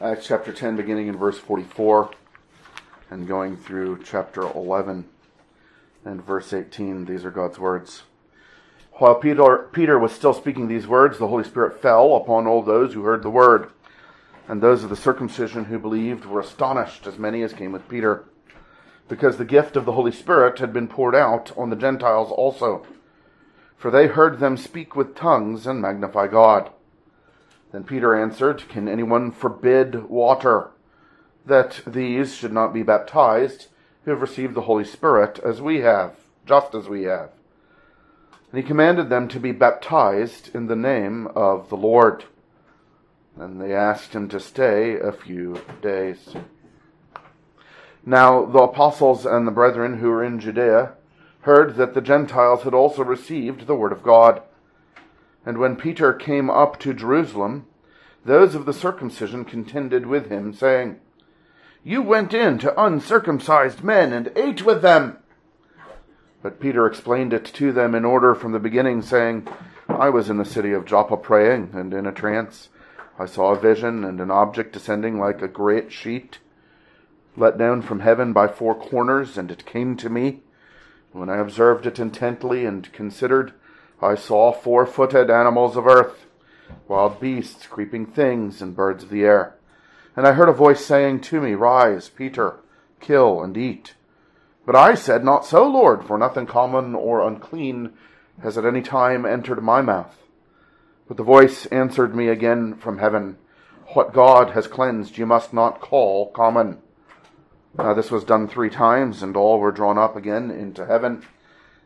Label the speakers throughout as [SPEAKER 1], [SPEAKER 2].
[SPEAKER 1] Acts chapter 10, beginning in verse 44 and going through chapter 11 and verse 18. These are God's words. While Peter, Peter was still speaking these words, the Holy Spirit fell upon all those who heard the word. And those of the circumcision who believed were astonished, as many as came with Peter, because the gift of the Holy Spirit had been poured out on the Gentiles also. For they heard them speak with tongues and magnify God. Then Peter answered, Can anyone forbid water that these should not be baptized who have received the Holy Spirit as we have, just as we have? And he commanded them to be baptized in the name of the Lord. And they asked him to stay a few days. Now the apostles and the brethren who were in Judea heard that the Gentiles had also received the word of God. And when Peter came up to Jerusalem, those of the circumcision contended with him, saying, You went in to uncircumcised men and ate with them. But Peter explained it to them in order from the beginning, saying, I was in the city of Joppa praying, and in a trance I saw a vision and an object descending like a great sheet, let down from heaven by four corners, and it came to me. When I observed it intently and considered, I saw four footed animals of earth, wild beasts, creeping things, and birds of the air. And I heard a voice saying to me, Rise, Peter, kill and eat. But I said, Not so, Lord, for nothing common or unclean has at any time entered my mouth. But the voice answered me again from heaven, What God has cleansed you must not call common. Now this was done three times, and all were drawn up again into heaven.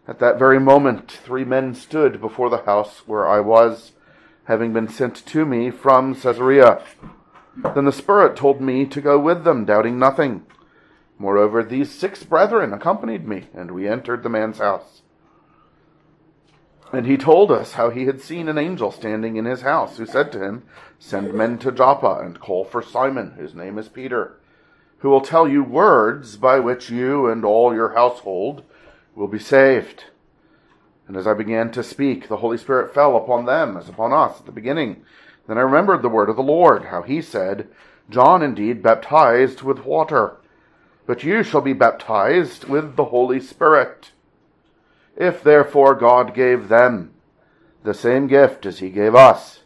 [SPEAKER 1] At that very moment, three men stood before the house where I was, having been sent to me from Caesarea. Then the Spirit told me to go with them, doubting nothing. Moreover, these six brethren accompanied me, and we entered the man's house. And he told us how he had seen an angel standing in his house, who said to him, Send men to Joppa and call for Simon, whose name is Peter, who will tell you words by which you and all your household will be saved. And as I began to speak, the Holy Spirit fell upon them as upon us at the beginning. Then I remembered the word of the Lord, how he said, John indeed baptized with water, but you shall be baptized with the Holy Spirit. If therefore God gave them the same gift as he gave us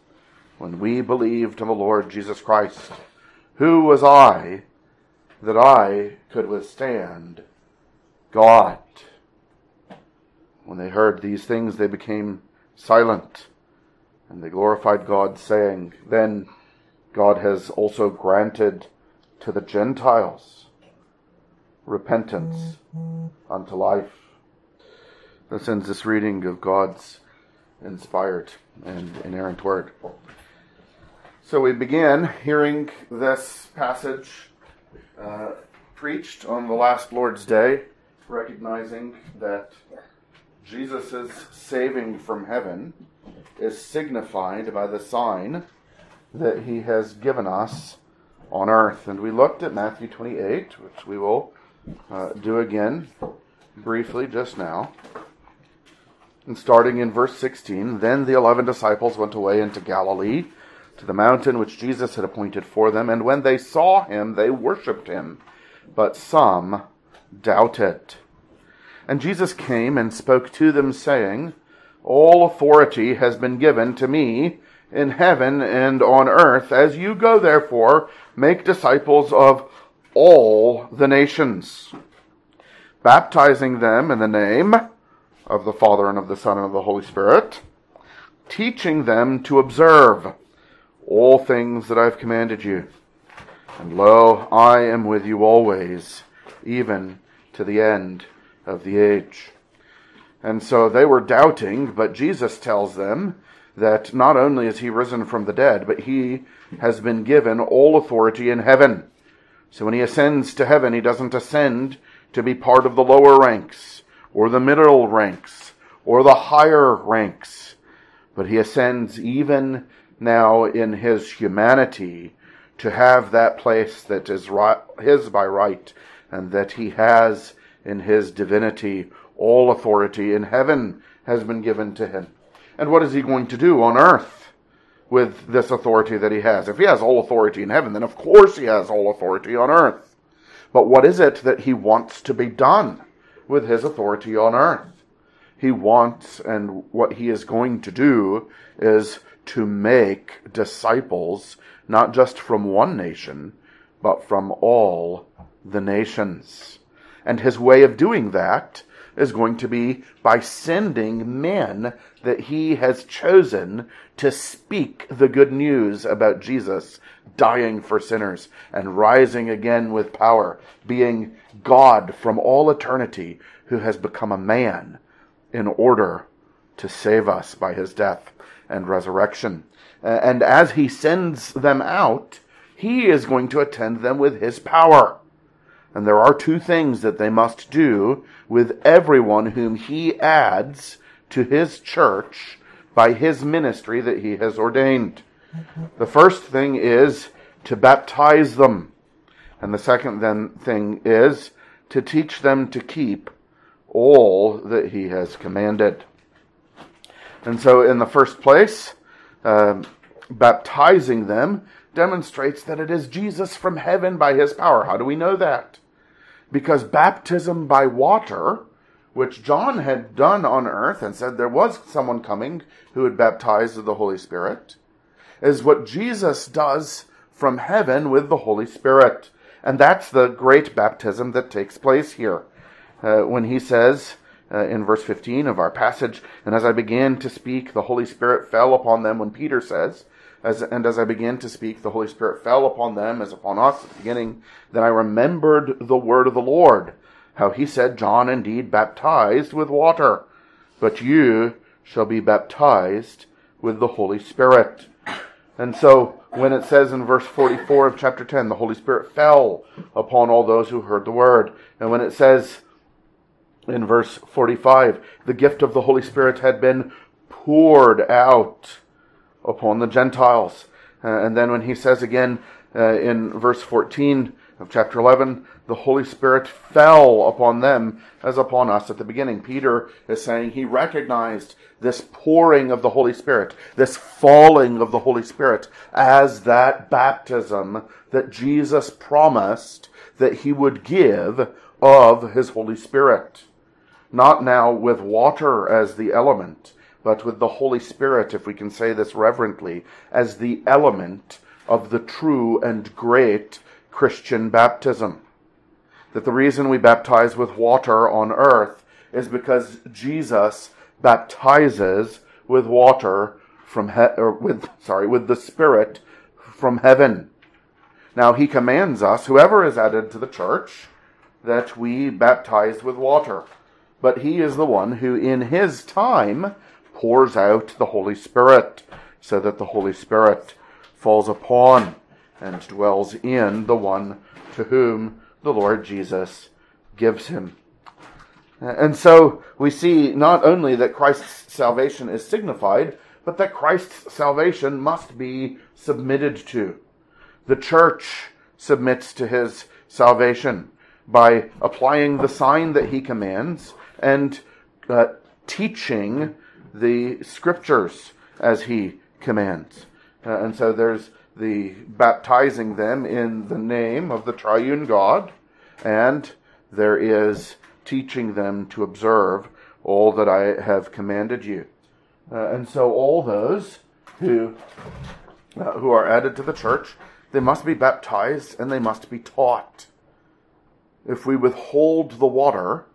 [SPEAKER 1] when we believed in the Lord Jesus Christ, who was I that I could withstand God? When they heard these things, they became silent, and they glorified God, saying, Then God has also granted to the Gentiles repentance unto life. This ends this reading of God's inspired and inerrant word. So we begin hearing this passage uh, preached on the last Lord's Day, recognizing that Jesus' saving from heaven is signified by the sign that he has given us on earth. And we looked at Matthew 28, which we will uh, do again briefly just now. And starting in verse 16, then the eleven disciples went away into Galilee to the mountain which Jesus had appointed for them. And when they saw him, they worshipped him, but some doubted. And Jesus came and spoke to them, saying, All authority has been given to me in heaven and on earth. As you go, therefore, make disciples of all the nations, baptizing them in the name of the Father and of the Son and of the Holy Spirit, teaching them to observe all things that I've commanded you. And lo, I am with you always, even to the end of the age. And so they were doubting, but Jesus tells them that not only is he risen from the dead, but he has been given all authority in heaven. So when he ascends to heaven, he doesn't ascend to be part of the lower ranks, or the middle ranks, or the higher ranks, but he ascends even now in his humanity to have that place that is his by right, and that he has in his divinity all authority in heaven has been given to him. And what is he going to do on earth? with this authority that he has. If he has all authority in heaven, then of course he has all authority on earth. But what is it that he wants to be done with his authority on earth? He wants, and what he is going to do is to make disciples, not just from one nation, but from all the nations. And his way of doing that is going to be by sending men that he has chosen to speak the good news about Jesus dying for sinners and rising again with power, being God from all eternity who has become a man in order to save us by his death and resurrection. And as he sends them out, he is going to attend them with his power. And there are two things that they must do with everyone whom he adds to his church by his ministry that he has ordained. The first thing is to baptize them. And the second then thing is to teach them to keep all that he has commanded. And so, in the first place, uh, baptizing them demonstrates that it is Jesus from heaven by his power. How do we know that? Because baptism by water, which John had done on earth and said there was someone coming who would baptize with the Holy Spirit, is what Jesus does from heaven with the Holy Spirit. And that's the great baptism that takes place here. Uh, when he says, uh, in verse 15 of our passage, and as I began to speak, the Holy Spirit fell upon them. When Peter says, as, and as I began to speak, the Holy Spirit fell upon them as upon us at the beginning. Then I remembered the word of the Lord, how he said, John indeed baptized with water, but you shall be baptized with the Holy Spirit. And so, when it says in verse 44 of chapter 10, the Holy Spirit fell upon all those who heard the word. And when it says in verse 45, the gift of the Holy Spirit had been poured out upon the Gentiles. Uh, and then when he says again uh, in verse 14 of chapter 11, the Holy Spirit fell upon them as upon us at the beginning. Peter is saying he recognized this pouring of the Holy Spirit, this falling of the Holy Spirit as that baptism that Jesus promised that he would give of his Holy Spirit. Not now with water as the element, but with the Holy Spirit, if we can say this reverently, as the element of the true and great Christian baptism. That the reason we baptize with water on earth is because Jesus baptizes with water from he- or with sorry with the Spirit from heaven. Now he commands us, whoever is added to the church, that we baptize with water. But he is the one who, in his time, pours out the Holy Spirit, so that the Holy Spirit falls upon and dwells in the one to whom the Lord Jesus gives him. And so we see not only that Christ's salvation is signified, but that Christ's salvation must be submitted to. The church submits to his salvation by applying the sign that he commands and uh, teaching the scriptures as he commands. Uh, and so there's the baptizing them in the name of the triune God, and there is teaching them to observe all that I have commanded you. Uh, and so all those who uh, who are added to the church, they must be baptized and they must be taught. If we withhold the water,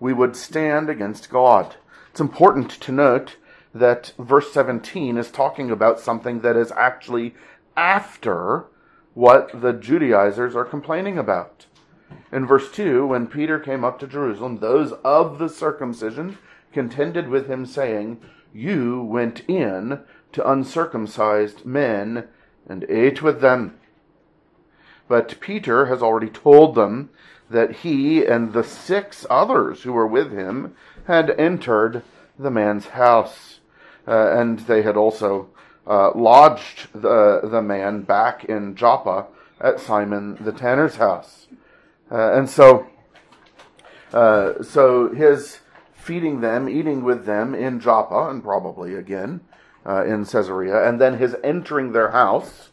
[SPEAKER 1] we would stand against God. It's important to note that verse 17 is talking about something that is actually after what the Judaizers are complaining about. In verse 2, when Peter came up to Jerusalem, those of the circumcision contended with him, saying, You went in to uncircumcised men and ate with them. But Peter has already told them that he and the six others who were with him had entered the man's house. Uh, and they had also uh, lodged the, the man back in Joppa at Simon the tanner's house. Uh, and so, so his feeding them, eating with them in Joppa, and probably again uh, in Caesarea, and then his entering their house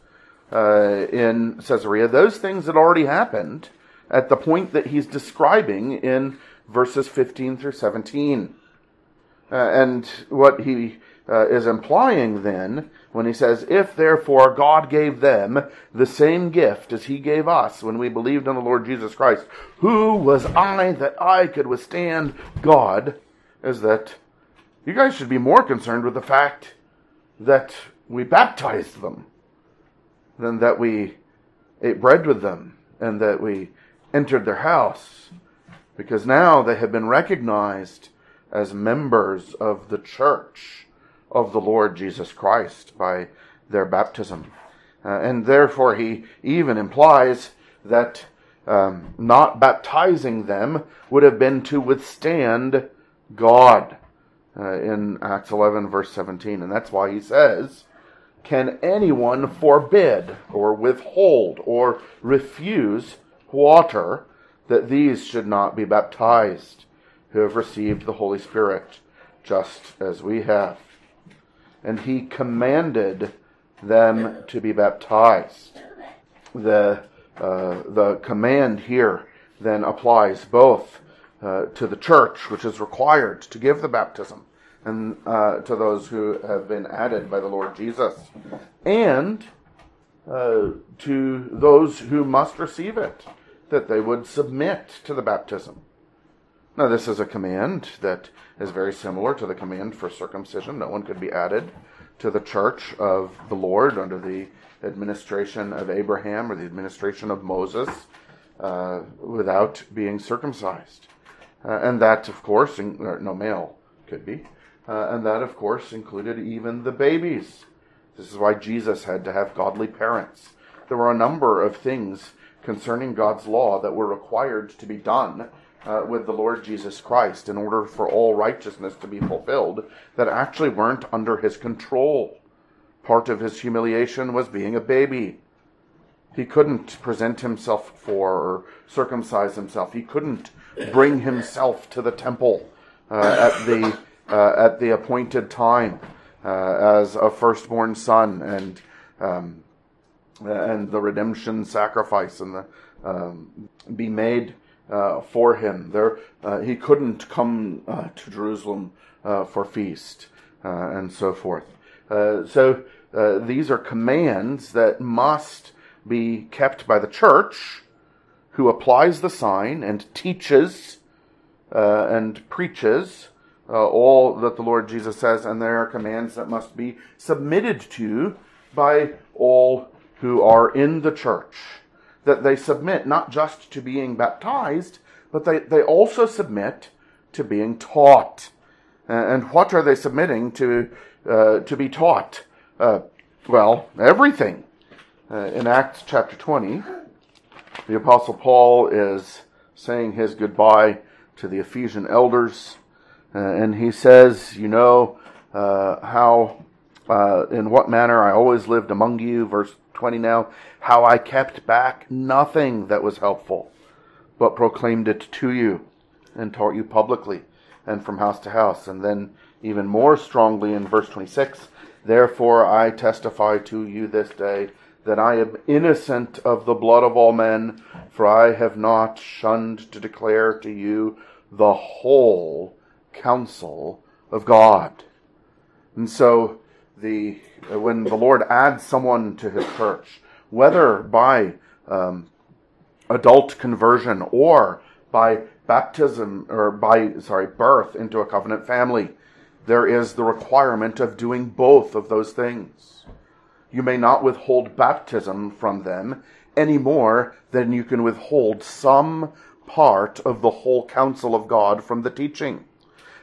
[SPEAKER 1] uh, in Caesarea, those things had already happened at the point that he's describing in verses 15 through 17. Uh, and what he uh, is implying then when he says, If therefore God gave them the same gift as he gave us when we believed on the Lord Jesus Christ, who was I that I could withstand God? Is that you guys should be more concerned with the fact that we baptized them than that we ate bread with them and that we entered their house. Because now they have been recognized as members of the church of the Lord Jesus Christ by their baptism. Uh, and therefore, he even implies that um, not baptizing them would have been to withstand God uh, in Acts 11, verse 17. And that's why he says, Can anyone forbid or withhold or refuse water that these should not be baptized who have received the Holy Spirit just as we have? And he commanded them to be baptized. The, uh, the command here then applies both uh, to the church, which is required to give the baptism, and uh, to those who have been added by the Lord Jesus, and uh, to those who must receive it, that they would submit to the baptism. Now, this is a command that is very similar to the command for circumcision. No one could be added to the church of the Lord under the administration of Abraham or the administration of Moses uh, without being circumcised. Uh, and that, of course, in, no male could be. Uh, and that, of course, included even the babies. This is why Jesus had to have godly parents. There were a number of things concerning God's law that were required to be done uh, with the Lord Jesus Christ in order for all righteousness to be fulfilled that actually weren't under his control. Part of his humiliation was being a baby. He couldn't present himself for or circumcise himself. He couldn't bring himself to the temple uh, at the uh, at the appointed time uh, as a firstborn son and um, and the redemption sacrifice and the um, be made uh, for him. There, uh, he couldn't come uh, to Jerusalem uh, for feast and so forth. so these are commands that must be kept by the church, who applies the sign and teaches and preaches uh, all that the Lord Jesus says, and there are commands that must be submitted to by all who are in the church. That they submit not just to being baptized, but they, they also submit to being taught. And what are they submitting to uh, to be taught? Uh, well, everything. Uh, in Acts chapter 20, the Apostle Paul is saying his goodbye to the Ephesian elders uh, and he says, You know uh, how, uh, in what manner I always lived among you, verse 20 now, how I kept back nothing that was helpful, but proclaimed it to you and taught you publicly and from house to house. And then, even more strongly in verse 26, Therefore I testify to you this day that I am innocent of the blood of all men, for I have not shunned to declare to you the whole counsel of God. And so the when the Lord adds someone to his church, whether by um, adult conversion or by baptism or by sorry birth into a covenant family, there is the requirement of doing both of those things. You may not withhold baptism from them any more than you can withhold some part of the whole counsel of God from the teaching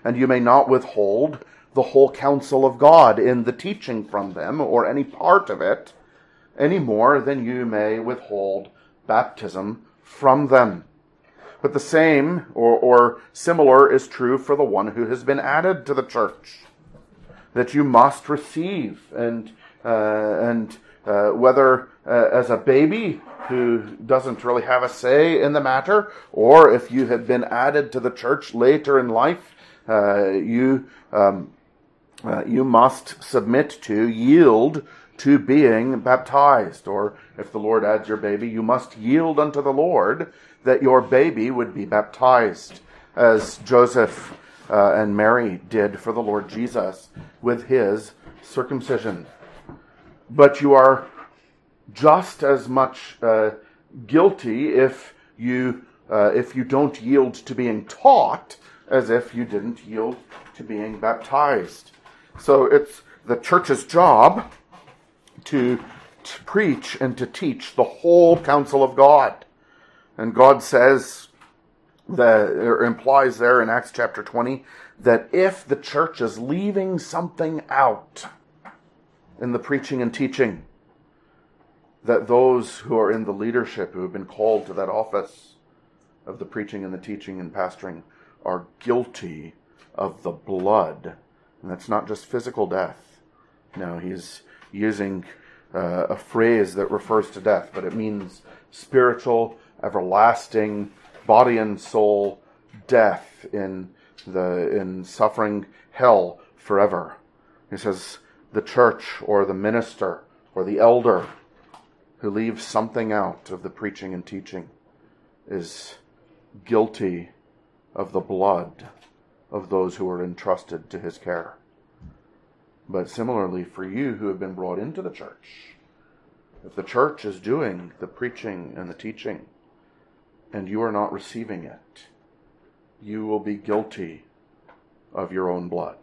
[SPEAKER 1] and you may not withhold the whole counsel of God in the teaching from them, or any part of it, any more than you may withhold baptism from them. But the same or, or similar is true for the one who has been added to the church. That you must receive, and uh, and uh, whether uh, as a baby who doesn't really have a say in the matter, or if you have been added to the church later in life you um, uh, you must submit to, yield to being baptized. Or if the Lord adds your baby, you must yield unto the Lord that your baby would be baptized, as Joseph uh, and Mary did for the Lord Jesus with his circumcision. But you are just as much uh, guilty if you uh, if you don't yield to being taught as if you didn't yield to being baptized. So it's the church's job to, to preach and to teach the whole counsel of God. And God says that or implies there in Acts chapter 20 that if the church is leaving something out in the preaching and teaching, that those who are in the leadership who have been called to that office of the preaching and the teaching and pastoring are guilty of the blood. And that's not just physical death. No, he's using uh, a phrase that refers to death, but it means spiritual, everlasting, body and soul death in the in suffering hell forever. He says the church or the minister or the elder who leaves something out of the preaching and teaching is guilty of the blood of those who are entrusted to his care. But similarly, for you who have been brought into the church, if the church is doing the preaching and the teaching, and you are not receiving it, you will be guilty of your own blood.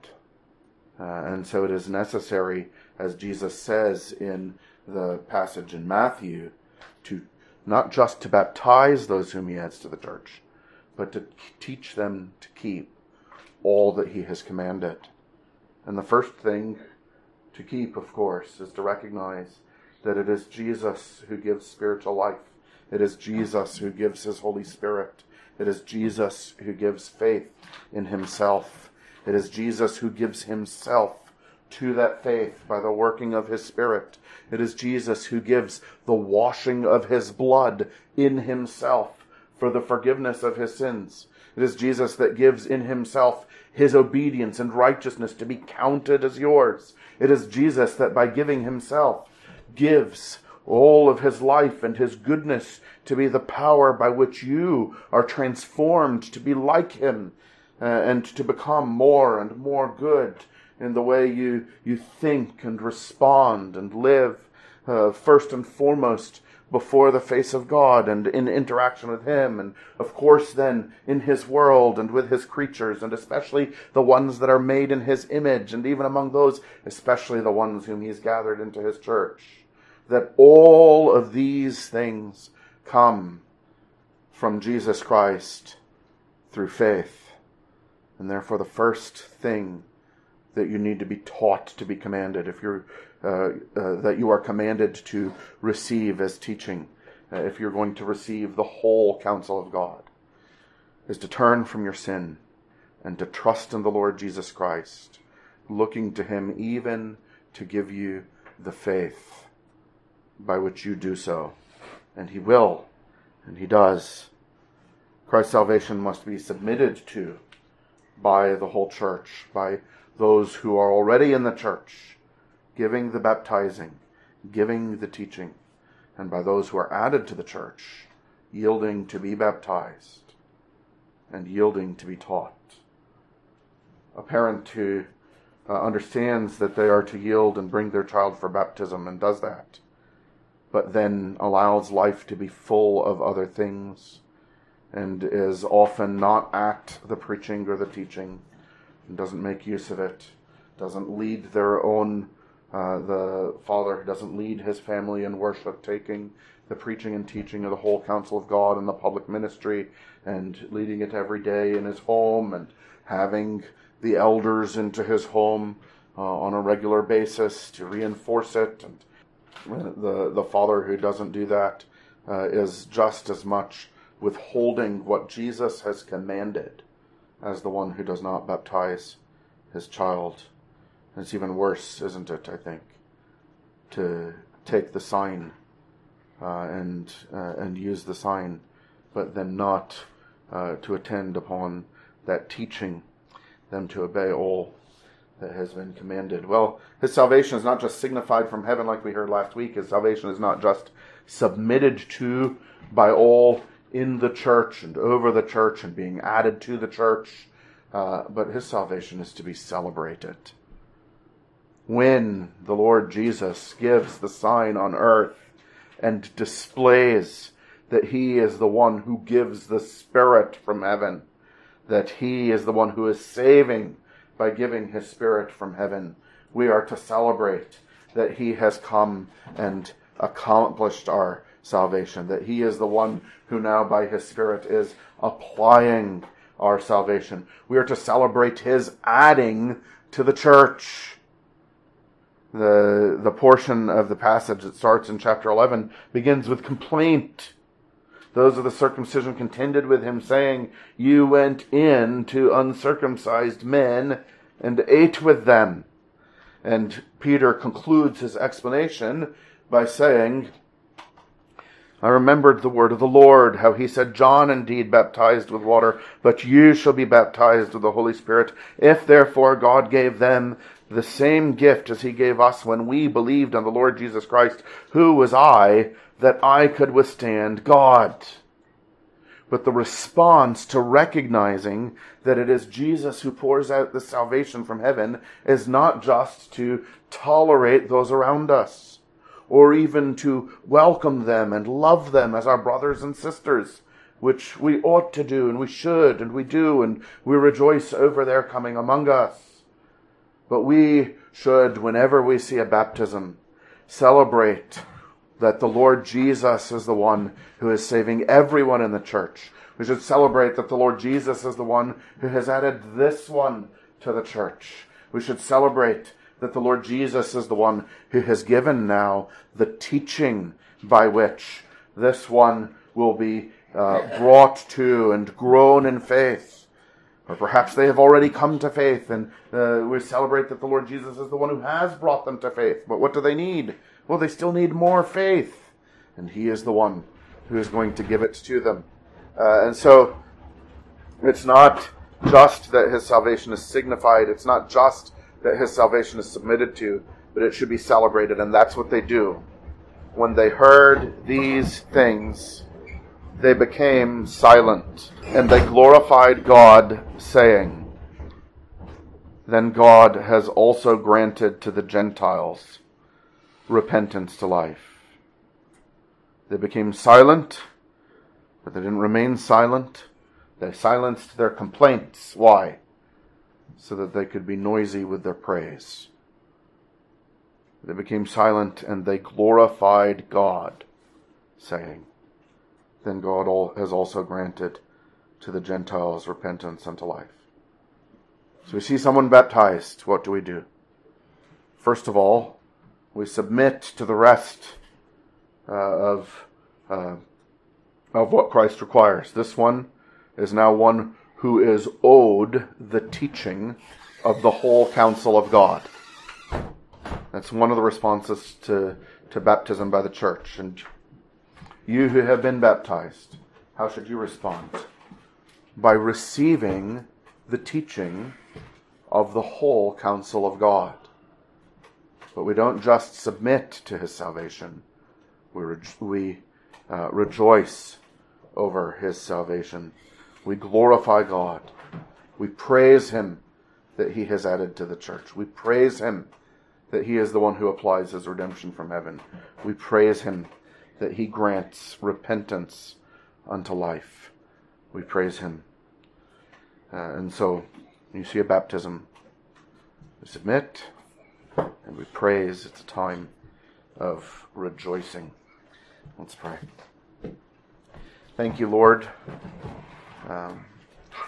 [SPEAKER 1] Uh, and so it is necessary, as Jesus says in the passage in Matthew, to not just to baptize those whom he adds to the church, but to teach them to keep all that he has commanded. And the first thing to keep, of course, is to recognize that it is Jesus who gives spiritual life. It is Jesus who gives his Holy Spirit. It is Jesus who gives faith in himself. It is Jesus who gives himself to that faith by the working of his Spirit. It is Jesus who gives the washing of his blood in himself for the forgiveness of his sins. It is Jesus that gives in himself his obedience and righteousness to be counted as yours. It is Jesus that by giving himself gives all of his life and his goodness to be the power by which you are transformed to be like him uh, and to become more and more good in the way you, you think and respond and live. Uh, first and foremost, before the face of God and in interaction with Him, and of course, then in His world and with His creatures, and especially the ones that are made in His image, and even among those, especially the ones whom He's gathered into His church. That all of these things come from Jesus Christ through faith. And therefore, the first thing that you need to be taught to be commanded if you're uh, uh, that you are commanded to receive as teaching, uh, if you're going to receive the whole counsel of God, is to turn from your sin and to trust in the Lord Jesus Christ, looking to Him even to give you the faith by which you do so. And He will, and He does. Christ's salvation must be submitted to by the whole church, by those who are already in the church giving the baptizing, giving the teaching, and by those who are added to the church, yielding to be baptized and yielding to be taught. A parent who uh, understands that they are to yield and bring their child for baptism and does that, but then allows life to be full of other things and is often not at the preaching or the teaching doesn't make use of it, doesn't lead their own uh, the father doesn't lead his family in worship, taking the preaching and teaching of the whole counsel of God in the public ministry and leading it every day in his home and having the elders into his home uh, on a regular basis to reinforce it. And the, the father who doesn't do that uh, is just as much withholding what Jesus has commanded as the one who does not baptize his child. And It's even worse, isn't it? I think to take the sign uh, and uh, and use the sign, but then not uh, to attend upon that teaching them to obey all that has been commanded. Well, his salvation is not just signified from heaven, like we heard last week. His salvation is not just submitted to by all in the church and over the church and being added to the church, uh, but his salvation is to be celebrated. When the Lord Jesus gives the sign on earth and displays that he is the one who gives the Spirit from heaven, that he is the one who is saving by giving his Spirit from heaven, we are to celebrate that he has come and accomplished our salvation, that He is the one who now by His Spirit is applying our salvation. We are to celebrate His adding to the church. The, the portion of the passage that starts in chapter 11 begins with complaint. Those of the circumcision contended with him, saying, You went in to uncircumcised men and ate with them. And Peter concludes his explanation by saying, I remembered the word of the Lord, how he said, John indeed baptized with water, but you shall be baptized with the Holy Spirit. If therefore God gave them the same gift as he gave us when we believed on the Lord Jesus Christ, who was I that I could withstand God? But the response to recognizing that it is Jesus who pours out the salvation from heaven is not just to tolerate those around us or even to welcome them and love them as our brothers and sisters, which we ought to do and we should and we do, and we rejoice over their coming among us. But we should, whenever we see a baptism, celebrate that the Lord Jesus is the one who is saving everyone in the church. We should celebrate that the Lord Jesus is the one who has added this one to the church. We should celebrate that the Lord Jesus is the one who has given now the teaching by which this one will be uh, brought to and grown in faith. Or perhaps they have already come to faith, and uh, we celebrate that the Lord Jesus is the one who has brought them to faith. But what do they need? Well, they still need more faith, and He is the one who is going to give it to them. Uh, and so, it's not just that His salvation is signified, it's not just that his salvation is submitted to, but it should be celebrated, and that's what they do. When they heard these things, they became silent, and they glorified God, saying, Then God has also granted to the Gentiles repentance to life. They became silent, but they didn't remain silent. They silenced their complaints. Why? So that they could be noisy with their praise. They became silent and they glorified God, saying, Then God has also granted to the Gentiles repentance unto life. So we see someone baptized. What do we do? First of all, we submit to the rest uh, of, uh, of what Christ requires. This one is now one who is owed the teaching of the whole counsel of God. That's one of the responses to, to baptism by the church. And you who have been baptized, how should you respond? By receiving the teaching of the whole counsel of God. But we don't just submit to his salvation, we, re- we uh, rejoice over his salvation. We glorify God. We praise Him that He has added to the church. We praise Him that He is the one who applies His redemption from heaven. We praise Him that He grants repentance unto life. We praise Him. Uh, and so you see a baptism. We submit and we praise. It's a time of rejoicing. Let's pray. Thank you, Lord um,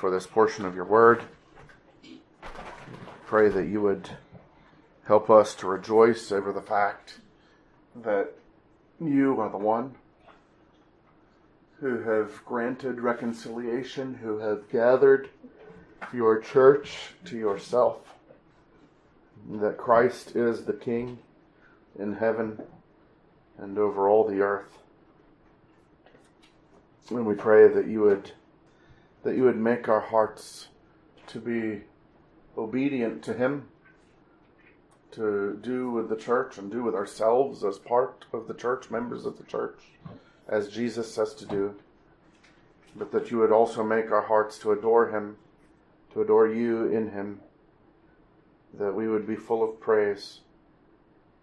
[SPEAKER 1] for this portion of your word. Pray that you would help us to rejoice over the fact that you are the one who have granted reconciliation, who have gathered your church to yourself, that Christ is the King in heaven and over all the earth. And we pray that you would that you would make our hearts to be obedient to Him, to do with the church and do with ourselves as part of the church, members of the church, as Jesus says to do, but that you would also make our hearts to adore him, to adore you in him, that we would be full of praise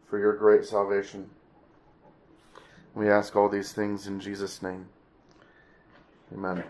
[SPEAKER 1] for your great salvation. We ask all these things in Jesus' name. Amen.